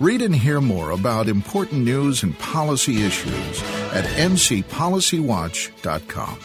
Read and hear more about important news and policy issues at ncpolicywatch.com.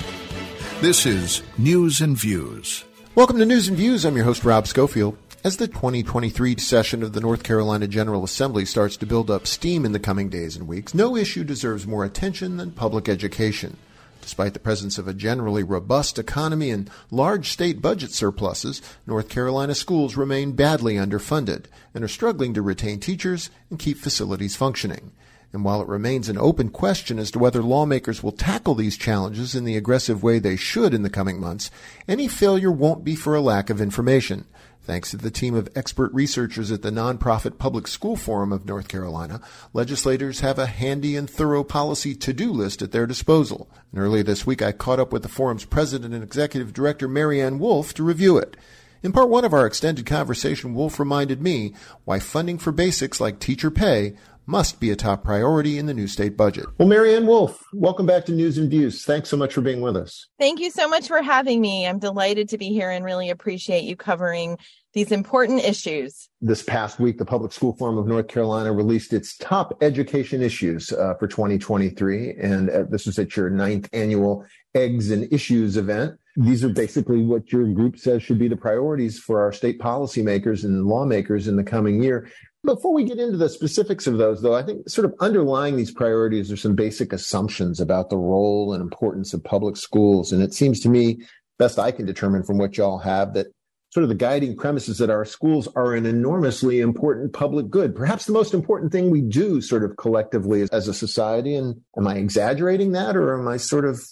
This is News and Views. Welcome to News and Views. I'm your host, Rob Schofield. As the 2023 session of the North Carolina General Assembly starts to build up steam in the coming days and weeks, no issue deserves more attention than public education. Despite the presence of a generally robust economy and large state budget surpluses, North Carolina schools remain badly underfunded and are struggling to retain teachers and keep facilities functioning. And while it remains an open question as to whether lawmakers will tackle these challenges in the aggressive way they should in the coming months, any failure won't be for a lack of information. Thanks to the team of expert researchers at the nonprofit Public School Forum of North Carolina, legislators have a handy and thorough policy to-do list at their disposal. And earlier this week, I caught up with the forum's president and executive director, Mary Ann Wolf, to review it. In part one of our extended conversation, Wolf reminded me why funding for basics like teacher pay must be a top priority in the new state budget. Well, Mary Ann Wolf, welcome back to News and Views. Thanks so much for being with us. Thank you so much for having me. I'm delighted to be here and really appreciate you covering these important issues. This past week, the Public School Forum of North Carolina released its top education issues uh, for 2023. And uh, this was at your ninth annual Eggs and Issues event. These are basically what your group says should be the priorities for our state policymakers and lawmakers in the coming year. Before we get into the specifics of those, though, I think sort of underlying these priorities are some basic assumptions about the role and importance of public schools. And it seems to me, best I can determine from what y'all have, that sort of the guiding premises that our schools are an enormously important public good, perhaps the most important thing we do sort of collectively as a society. And am I exaggerating that or am I sort of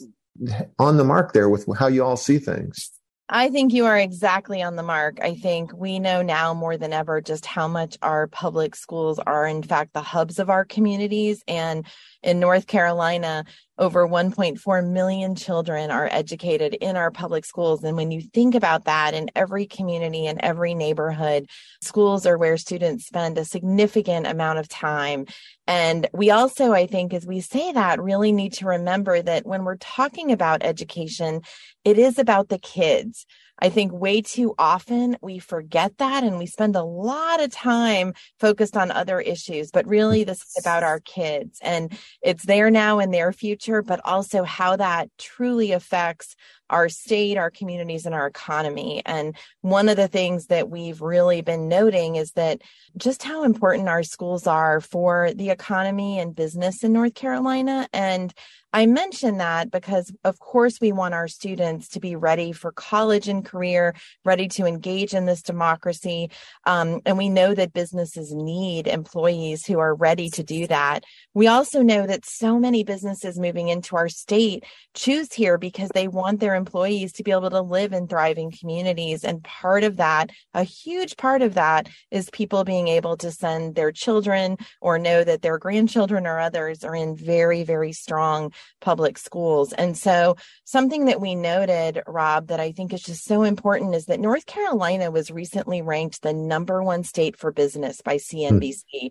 on the mark there with how you all see things? I think you are exactly on the mark. I think we know now more than ever just how much our public schools are, in fact, the hubs of our communities. And in North Carolina, over 1.4 million children are educated in our public schools. And when you think about that in every community and every neighborhood, schools are where students spend a significant amount of time. And we also, I think, as we say that, really need to remember that when we're talking about education, it is about the kids. I think way too often we forget that and we spend a lot of time focused on other issues, but really this is about our kids and it's there now in their future, but also how that truly affects our state, our communities, and our economy. And one of the things that we've really been noting is that just how important our schools are for the economy and business in North Carolina. And I mention that because, of course, we want our students to be ready for college and career, ready to engage in this democracy. Um, and we know that businesses need employees who are ready to do that. We also know that so many businesses moving into our state choose here because they want their employees to be able to live in thriving communities. And part of that, a huge part of that, is people being able to send their children or know that their grandchildren or others are in very, very strong public schools. And so, something that we noted, Rob, that I think is just so important is that North Carolina was recently ranked the number one state for business by CNBC. Hmm.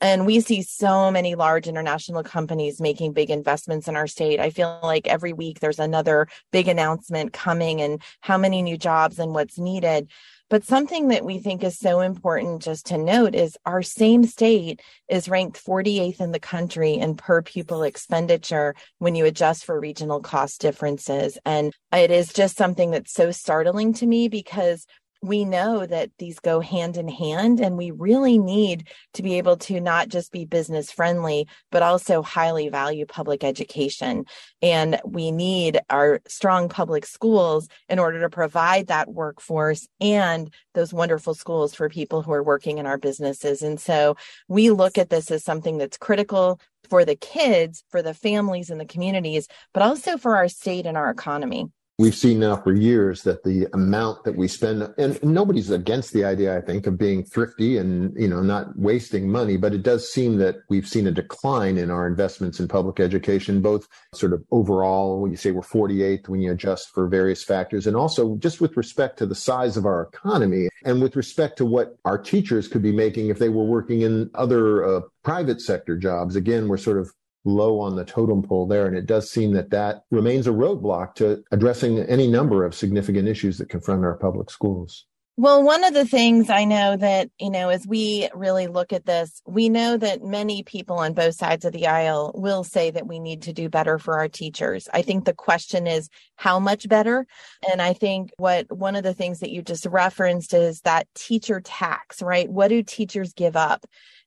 And we see so many large international companies making big investments in our state. I feel like every week there's another big announcement coming and how many new jobs and what's needed. But something that we think is so important just to note is our same state is ranked 48th in the country in per pupil expenditure when you adjust for regional cost differences. And it is just something that's so startling to me because we know that these go hand in hand and we really need to be able to not just be business friendly but also highly value public education. And we need our strong public schools in order to provide that workforce and those wonderful schools for people who are working in our businesses. And so we look at this as something that's critical for the kids for the families and the communities but also for our state and our economy We've seen now for years that the amount that we spend, and nobody's against the idea, I think, of being thrifty and, you know, not wasting money, but it does seem that we've seen a decline in our investments in public education, both sort of overall, when you say we're 48th, when you adjust for various factors, and also just with respect to the size of our economy and with respect to what our teachers could be making if they were working in other uh, private sector jobs. Again, we're sort of low on the totem pole there. And it does seem that that remains a roadblock to addressing any number of significant issues that confront our public schools. Well, one of the things I know that, you know, as we really look at this, we know that many people on both sides of the aisle will say that we need to do better for our teachers. I think the question is how much better? And I think what one of the things that you just referenced is that teacher tax, right? What do teachers give up?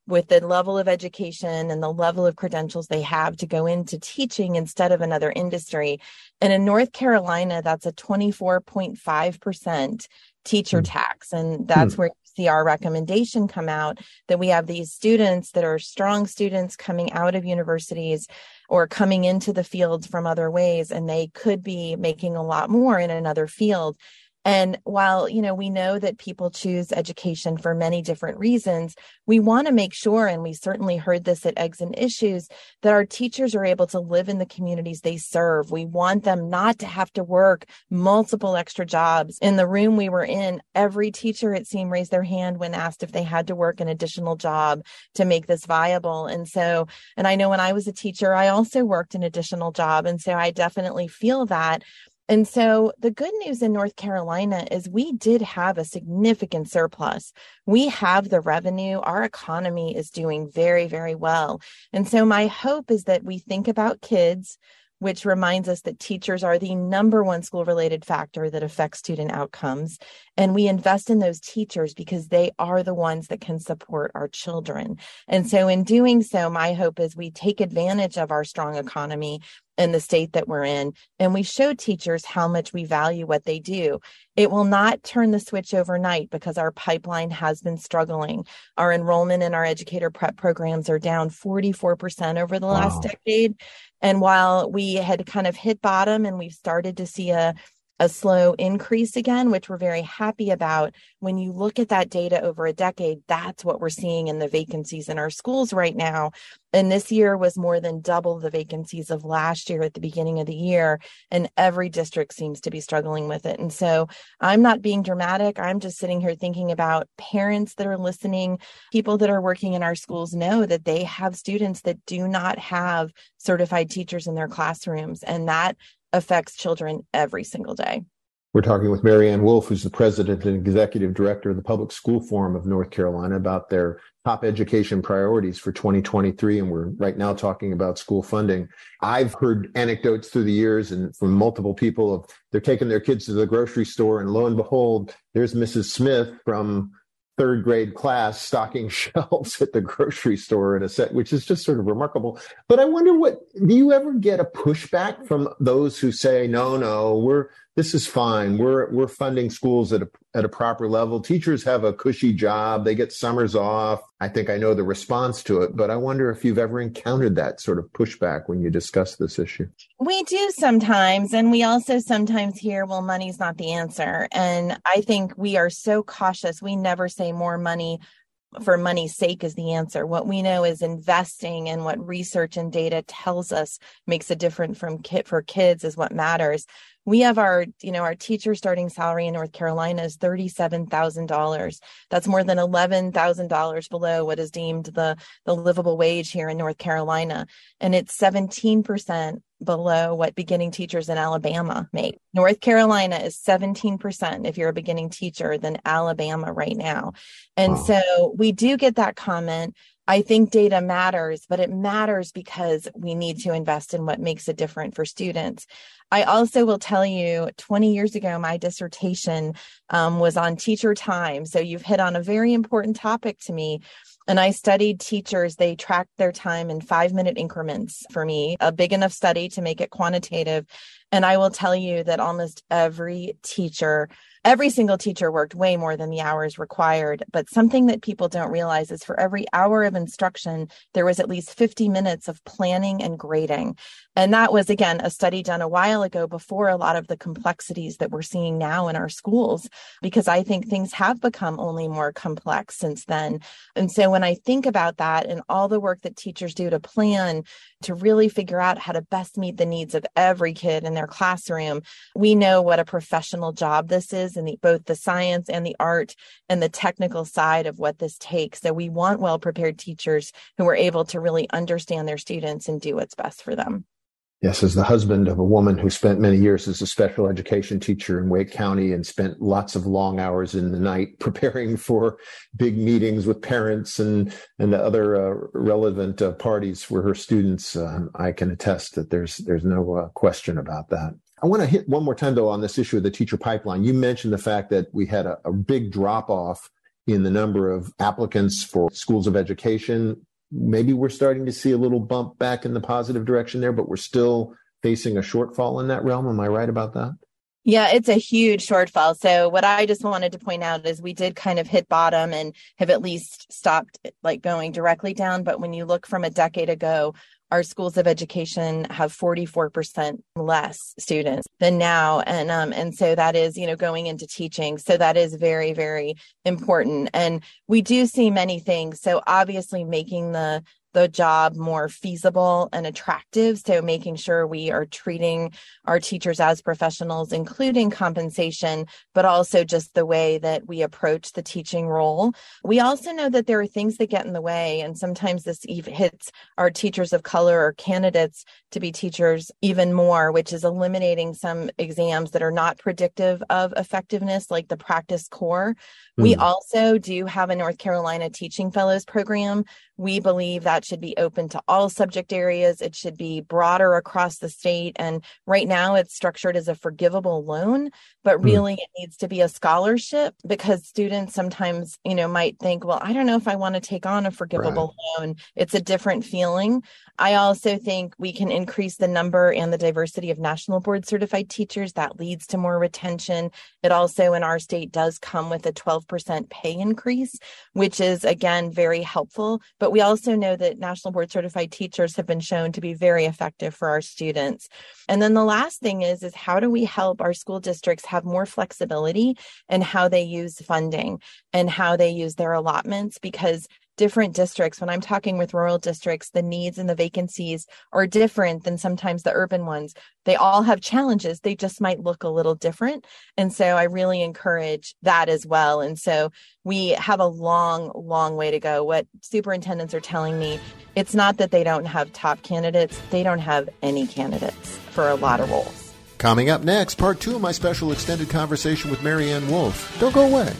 With the level of education and the level of credentials they have to go into teaching instead of another industry. And in North Carolina, that's a 24.5% teacher mm. tax. And that's mm. where you see our recommendation come out that we have these students that are strong students coming out of universities or coming into the fields from other ways, and they could be making a lot more in another field. And while, you know, we know that people choose education for many different reasons, we want to make sure, and we certainly heard this at Eggs and Issues, that our teachers are able to live in the communities they serve. We want them not to have to work multiple extra jobs. In the room we were in, every teacher, it seemed, raised their hand when asked if they had to work an additional job to make this viable. And so, and I know when I was a teacher, I also worked an additional job. And so I definitely feel that. And so the good news in North Carolina is we did have a significant surplus. We have the revenue. Our economy is doing very, very well. And so my hope is that we think about kids, which reminds us that teachers are the number one school related factor that affects student outcomes. And we invest in those teachers because they are the ones that can support our children. And so, in doing so, my hope is we take advantage of our strong economy in the state that we're in. And we show teachers how much we value what they do. It will not turn the switch overnight because our pipeline has been struggling. Our enrollment in our educator prep programs are down 44% over the last decade. And while we had kind of hit bottom and we've started to see a a slow increase again, which we're very happy about. When you look at that data over a decade, that's what we're seeing in the vacancies in our schools right now. And this year was more than double the vacancies of last year at the beginning of the year. And every district seems to be struggling with it. And so I'm not being dramatic. I'm just sitting here thinking about parents that are listening, people that are working in our schools know that they have students that do not have certified teachers in their classrooms. And that affects children every single day. We're talking with Mary Ann Wolf, who's the president and executive director of the Public School Forum of North Carolina, about their top education priorities for 2023. And we're right now talking about school funding. I've heard anecdotes through the years and from multiple people of they're taking their kids to the grocery store, and lo and behold, there's Mrs. Smith from third grade class stocking shelves at the grocery store in a set, which is just sort of remarkable. But I wonder what do you ever get a pushback from those who say, no, no, we're this is fine. We're we're funding schools at a at a proper level. Teachers have a cushy job. They get summers off. I think I know the response to it, but I wonder if you've ever encountered that sort of pushback when you discuss this issue. We do sometimes, and we also sometimes hear, well, money's not the answer. And I think we are so cautious. We never say more money for money's sake is the answer. What we know is investing and what research and data tells us makes a difference from kit for kids is what matters. We have our you know our teacher starting salary in north carolina is $37000 that's more than $11000 below what is deemed the the livable wage here in north carolina. And it's 17% below what beginning teachers in alabama make north carolina is 17% if you're a beginning teacher than alabama right now and wow. so we do get that comment I think data matters, but it matters because we need to invest in what makes it different for students. I also will tell you 20 years ago, my dissertation um, was on teacher time. So you've hit on a very important topic to me. And I studied teachers. They tracked their time in five minute increments for me, a big enough study to make it quantitative. And I will tell you that almost every teacher every single teacher worked way more than the hours required. But something that people don't realize is for every hour of instruction, there was at least 50 minutes of planning and grading. And that was, again, a study done a while ago before a lot of the complexities that we're seeing now in our schools, because I think things have become only more complex since then. And so when I think about that and all the work that teachers do to plan to really figure out how to best meet the needs of every kid in their classroom, we know what a professional job this is and both the science and the art and the technical side of what this takes. So we want well prepared teachers who are able to really understand their students and do what's best for them. Yes, as the husband of a woman who spent many years as a special education teacher in Wake County and spent lots of long hours in the night preparing for big meetings with parents and and the other uh, relevant uh, parties for her students, uh, I can attest that there's there's no uh, question about that. I want to hit one more time though on this issue of the teacher pipeline. You mentioned the fact that we had a, a big drop off in the number of applicants for schools of education maybe we're starting to see a little bump back in the positive direction there, but we're still facing a shortfall in that realm. Am I right about that? Yeah, it's a huge shortfall. So what I just wanted to point out is we did kind of hit bottom and have at least stopped like going directly down. But when you look from a decade ago, our schools of education have 44% less students than now. And um and so that is you know going into teaching. So that is very very important. And we do see many things. So obviously making the the job more feasible and attractive. So, making sure we are treating our teachers as professionals, including compensation, but also just the way that we approach the teaching role. We also know that there are things that get in the way, and sometimes this even hits our teachers of color or candidates to be teachers even more, which is eliminating some exams that are not predictive of effectiveness, like the Praxis Core. Mm. We hmm. also do have a North Carolina Teaching Fellows program. We believe that should be open to all subject areas. It should be broader across the state. And right now it's structured as a forgivable loan, but hmm. really mm. it needs to be a scholarship because students sometimes, you know, might think, well, I don't know if I want to take on a forgivable right. loan. It's a different feeling. I also think we can increase the number and the diversity of national board certified teachers. That leads to more retention. It also in our state does come with a 12% pay increase, which is again very helpful. But we also know that national board certified teachers have been shown to be very effective for our students. And then the last thing is, is how do we help our school districts have more flexibility in how they use funding and how they use their allotments? Because different districts, when I'm talking with rural districts, the needs and the vacancies are different than sometimes the urban ones. They all have challenges. They just might look a little different. And so I really encourage that as well. And so we have a long, long way to go. What superintendents are telling me, it's not that they don't have top candidates, they don't have any candidates for a lot of roles. Coming up next, part two of my special extended conversation with Mary Ann Wolf. Don't go away.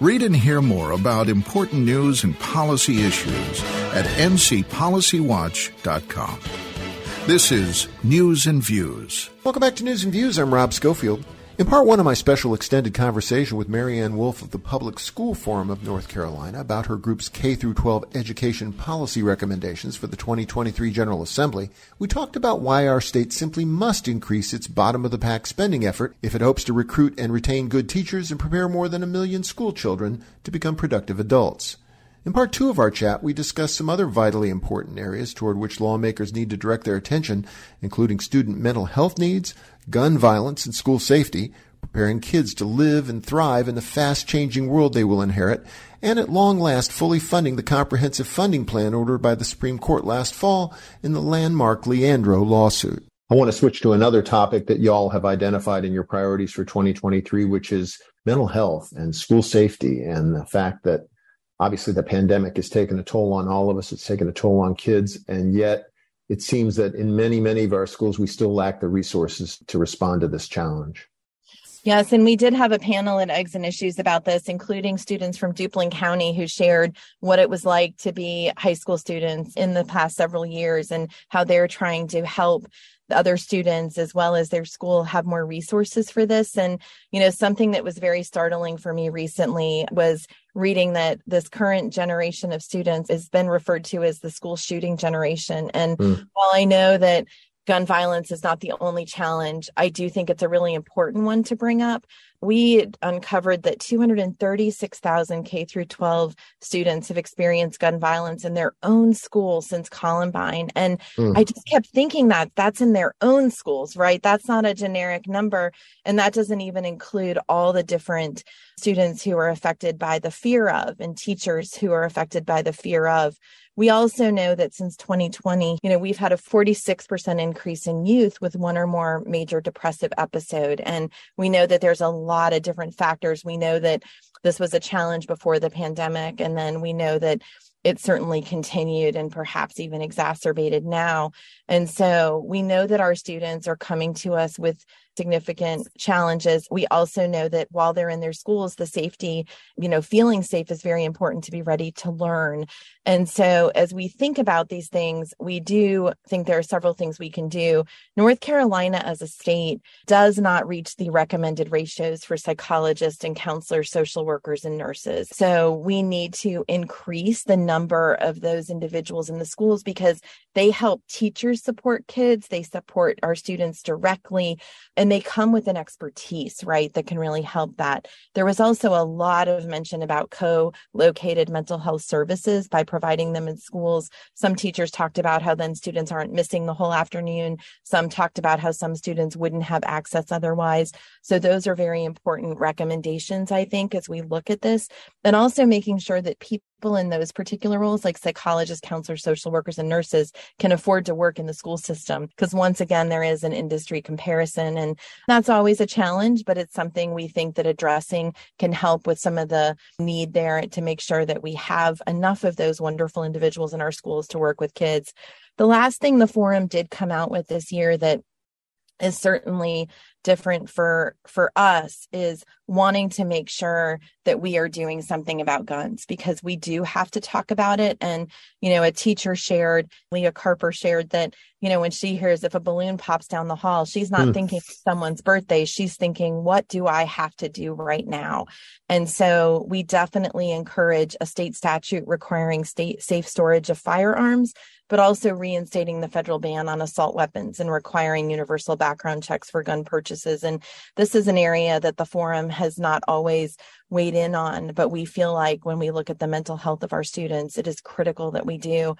Read and hear more about important news and policy issues at ncpolicywatch.com. This is News and Views. Welcome back to News and Views. I'm Rob Schofield. In part one of my special extended conversation with Mary Ann Wolf of the Public School Forum of North Carolina about her group's K 12 education policy recommendations for the 2023 General Assembly, we talked about why our state simply must increase its bottom of the pack spending effort if it hopes to recruit and retain good teachers and prepare more than a million school children to become productive adults. In part two of our chat, we discussed some other vitally important areas toward which lawmakers need to direct their attention, including student mental health needs, gun violence, and school safety, preparing kids to live and thrive in the fast changing world they will inherit, and at long last fully funding the comprehensive funding plan ordered by the Supreme Court last fall in the landmark Leandro lawsuit. I want to switch to another topic that y'all have identified in your priorities for 2023, which is mental health and school safety and the fact that obviously the pandemic has taken a toll on all of us. It's taken a toll on kids. And yet it seems that in many, many of our schools, we still lack the resources to respond to this challenge. Yes, and we did have a panel at Eggs and Issues about this, including students from Duplin County who shared what it was like to be high school students in the past several years and how they're trying to help the other students as well as their school have more resources for this and you know something that was very startling for me recently was reading that this current generation of students has been referred to as the school shooting generation and mm. while i know that gun violence is not the only challenge. I do think it's a really important one to bring up. We uncovered that 236,000 K through 12 students have experienced gun violence in their own school since Columbine. And mm. I just kept thinking that that's in their own schools, right? That's not a generic number. And that doesn't even include all the different students who are affected by the fear of and teachers who are affected by the fear of. We also know that since 2020, you know, we've had a 46% increase in youth with one or more major depressive episode. And we know that there's a lot of different factors. We know that this was a challenge before the pandemic. And then we know that it certainly continued and perhaps even exacerbated now. And so we know that our students are coming to us with significant challenges. We also know that while they're in their schools, the safety, you know, feeling safe is very important to be ready to learn. And so as we think about these things, we do think there are several things we can do. North Carolina as a state does not reach the recommended ratios for psychologists and counselors, social workers, and nurses. So we need to increase the number of those individuals in the schools because they help teachers support kids, they support our students directly, and they come with an expertise, right, that can really help that. There was also a lot of mention about co located mental health services by providing them in schools. Some teachers talked about how then students aren't missing the whole afternoon. Some talked about how some students wouldn't have access otherwise. So those are very important recommendations, I think, as we look at this. And also making sure that people in those particular roles, like psychologists, counselors, social workers, and nurses, can afford to work in the school system. Because once again, there is an industry comparison, and that's always a challenge, but it's something we think that addressing can help with some of the need there to make sure that we have enough of those wonderful individuals in our schools to work with kids. The last thing the forum did come out with this year that is certainly different for for us is wanting to make sure that we are doing something about guns because we do have to talk about it. And you know a teacher shared leah carper shared that you know when she hears if a balloon pops down the hall she's not mm. thinking someone's birthday. She's thinking what do i have to do right now? And so we definitely encourage a state statute requiring state safe storage of firearms but also reinstating the federal ban on assault weapons and requiring universal background checks for gun purchases. And this is an area that the forum has not always weighed in on, but we feel like when we look at the mental health of our students, it is critical that we do.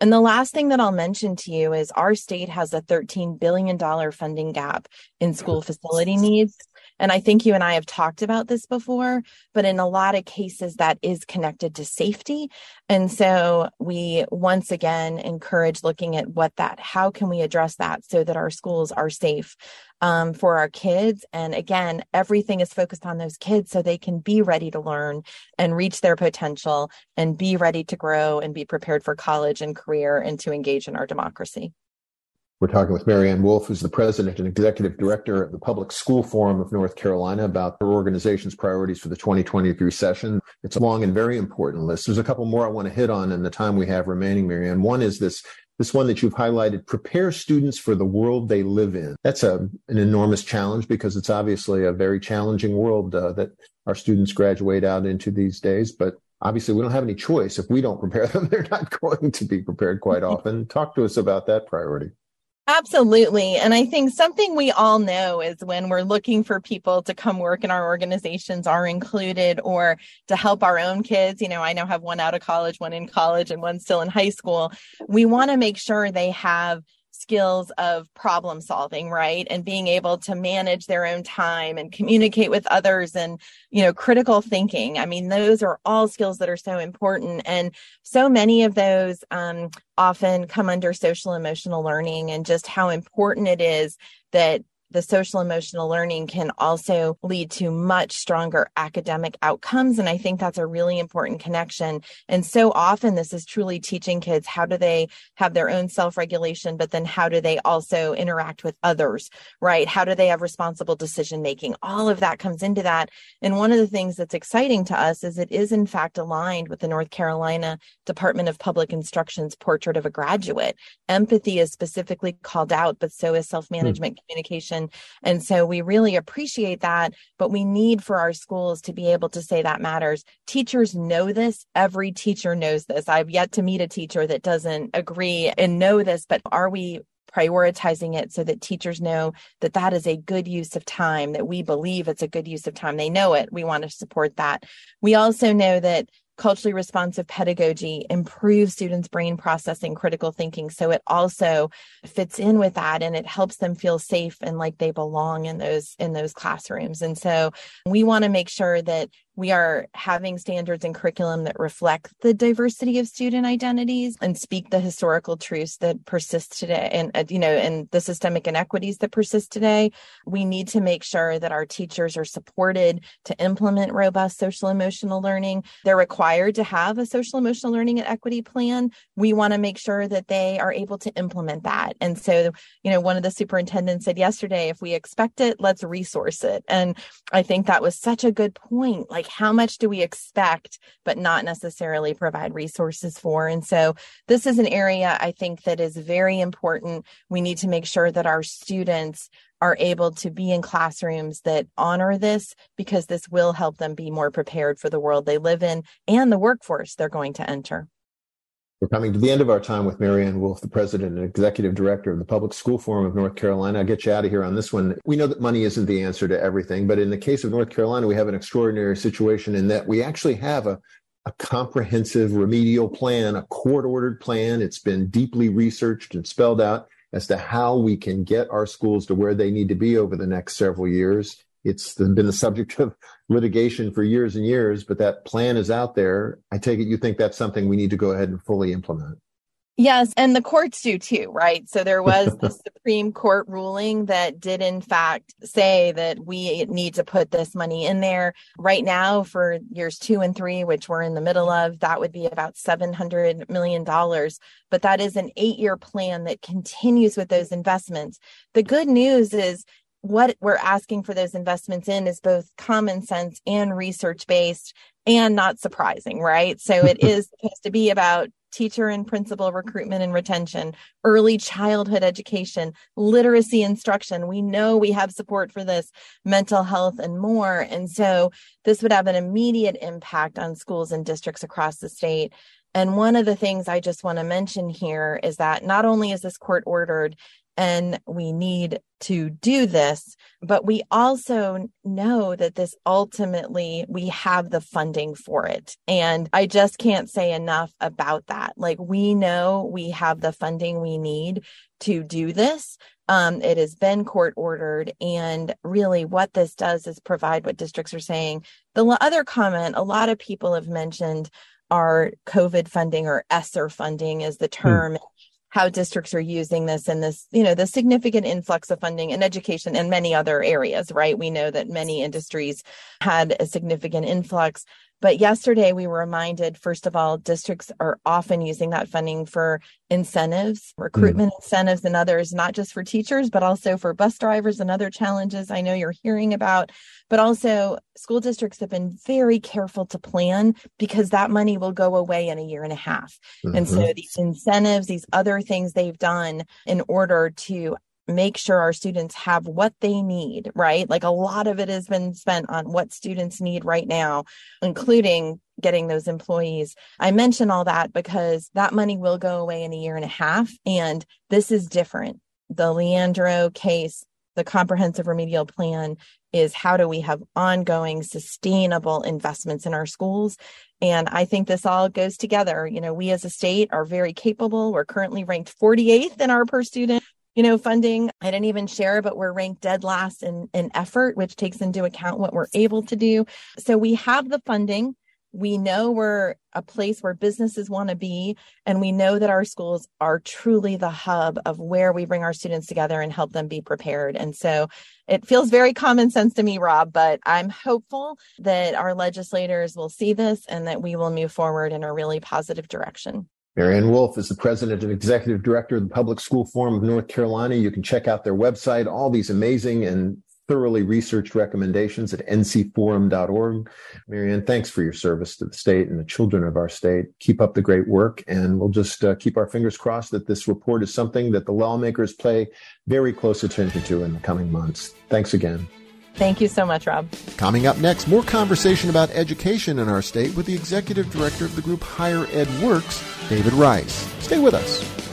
And the last thing that I'll mention to you is our state has a $13 billion funding gap in school facility needs. And I think you and I have talked about this before, but in a lot of cases, that is connected to safety. And so we once again encourage looking at what that, how can we address that so that our schools are safe um, for our kids? And again, everything is focused on those kids so they can be ready to learn and reach their potential and be ready to grow and be prepared for college and career and to engage in our democracy. We're talking with Mary Ann Wolf, who's the president and executive director of the Public School Forum of North Carolina, about her organization's priorities for the 2023 session. It's a long and very important list. There's a couple more I want to hit on in the time we have remaining, Mary Ann. One is this this one that you've highlighted prepare students for the world they live in that's a, an enormous challenge because it's obviously a very challenging world uh, that our students graduate out into these days but obviously we don't have any choice if we don't prepare them they're not going to be prepared quite often talk to us about that priority Absolutely. And I think something we all know is when we're looking for people to come work in our organizations are included or to help our own kids. You know, I now have one out of college, one in college, and one still in high school. We want to make sure they have skills of problem solving right? And being able to manage their own time and communicate with others and you know critical thinking. I mean those are all skills that are so important. And so many of those um, often come under social emotional learning and just how important it is that the social emotional learning can also lead to much stronger academic outcomes. And I think that's a really important connection. And so often this is truly teaching kids how do they have their own self regulation, but then how do they also interact with others, right? How do they have responsible decision making? All of that comes into that. And one of the things that's exciting to us is it is in fact aligned with the North Carolina Department of Public Instruction's portrait of a graduate. Empathy is specifically called out, but so is self management, hmm. communication and so we really appreciate that, but we need for our schools to be able to say that matters. Teachers know this. Every teacher knows this. I've yet to meet a teacher that doesn't agree and know this, but are we prioritizing it so that teachers know that that is a good use of time, that we believe it's a good use of time. They know it. We want to support that. We also know that culturally responsive pedagogy improves students' brain processing, critical thinking. So it also fits in with that and it helps them feel safe and like they belong in those in those classrooms. And so we want to make sure that we are having standards and curriculum that reflect the diversity of student identities and speak the historical truths that persist today. And uh, you know and the systemic inequities that persist today. We need to make sure that our teachers are supported to implement robust social emotional learning. They're required to have a social emotional learning and equity plan. We want to make sure that they are able to implement that. And so you know one of the superintendents said yesterday if we expect it let's resource it. And i think that was such a good point. Like like how much do we expect but not necessarily provide resources for? And so this is an area i think that is very important. We need to make sure that our students are able to be in classrooms that honor this because this will help them be more prepared for the world they live in and the workforce they're going to enter we're coming to the end of our time with Mary Ann Wolf, the president and executive director of the Public School Forum of North Carolina. I'll get you out of here on this one. We know that money isn't the answer to everything, but in the case of North Carolina, we have an extraordinary situation in that we actually have a, a comprehensive remedial plan, a court ordered plan. It's been deeply researched and spelled out as to how we can get our schools to where they need to be over the next several years. It's been the subject of litigation for years and years, but that plan is out there. I take it you think that's something we need to go ahead and fully implement. Yes, and the courts do too, right? So there was the Supreme Court ruling that did, in fact, say that we need to put this money in there. Right now, for years two and three, which we're in the middle of, that would be about $700 million. But that is an eight year plan that continues with those investments. The good news is what we're asking for those investments in is both common sense and research based and not surprising, right? So it is supposed to be about teacher and principal recruitment and retention, early childhood education, literacy instruction. We know we have support for this, mental health, and more. And so this would have an immediate impact on schools and districts across the state. And one of the things I just want to mention here is that not only is this court ordered, and we need to do this but we also know that this ultimately we have the funding for it. And i just can't say enough about that. Like we know we have the funding we need to do this. Um, it has been court ordered and really what this does is provide what districts are saying. The other comment a lot of people have mentioned our covid funding or ESSER funding is the hmm. term how districts are using this and this, you know, the significant influx of funding in education and many other areas, right? We know that many industries had a significant influx. But yesterday we were reminded, first of all, districts are often using that funding for incentives, recruitment mm. incentives, and others, not just for teachers, but also for bus drivers and other challenges I know you're hearing about. But also, school districts have been very careful to plan because that money will go away in a year and a half. Mm-hmm. And so mm-hmm. these incentives, these other things they've done in order to make sure our students have what they need, right? Like a lot of it has been spent on what students need right now, including getting those employees. I mention all that because that money will go away in a year and a half. And this is different. The Leandro case, the comprehensive remedial plan is how do we have ongoing sustainable investments in our schools and i think this all goes together you know we as a state are very capable we're currently ranked 48th in our per student you know, funding. I didn't even share, but we're ranked dead last in, in effort, which takes into account what we're able to do. So we have the funding. We know we're a place where businesses want to be, and we know that our schools are truly the hub of where we bring our students together and help them be prepared. And so it feels very common sense to me, Rob, but I'm hopeful that our legislators will see this and that we will move forward in a really positive direction. Mary Ann Wolf is the president and executive director of the Public School Forum of North Carolina. You can check out their website, all these amazing and thoroughly researched recommendations at ncforum.org. Mary Ann, thanks for your service to the state and the children of our state. Keep up the great work, and we'll just uh, keep our fingers crossed that this report is something that the lawmakers pay very close attention to in the coming months. Thanks again. Thank you so much, Rob. Coming up next, more conversation about education in our state with the executive director of the group Higher Ed Works, David Rice. Stay with us.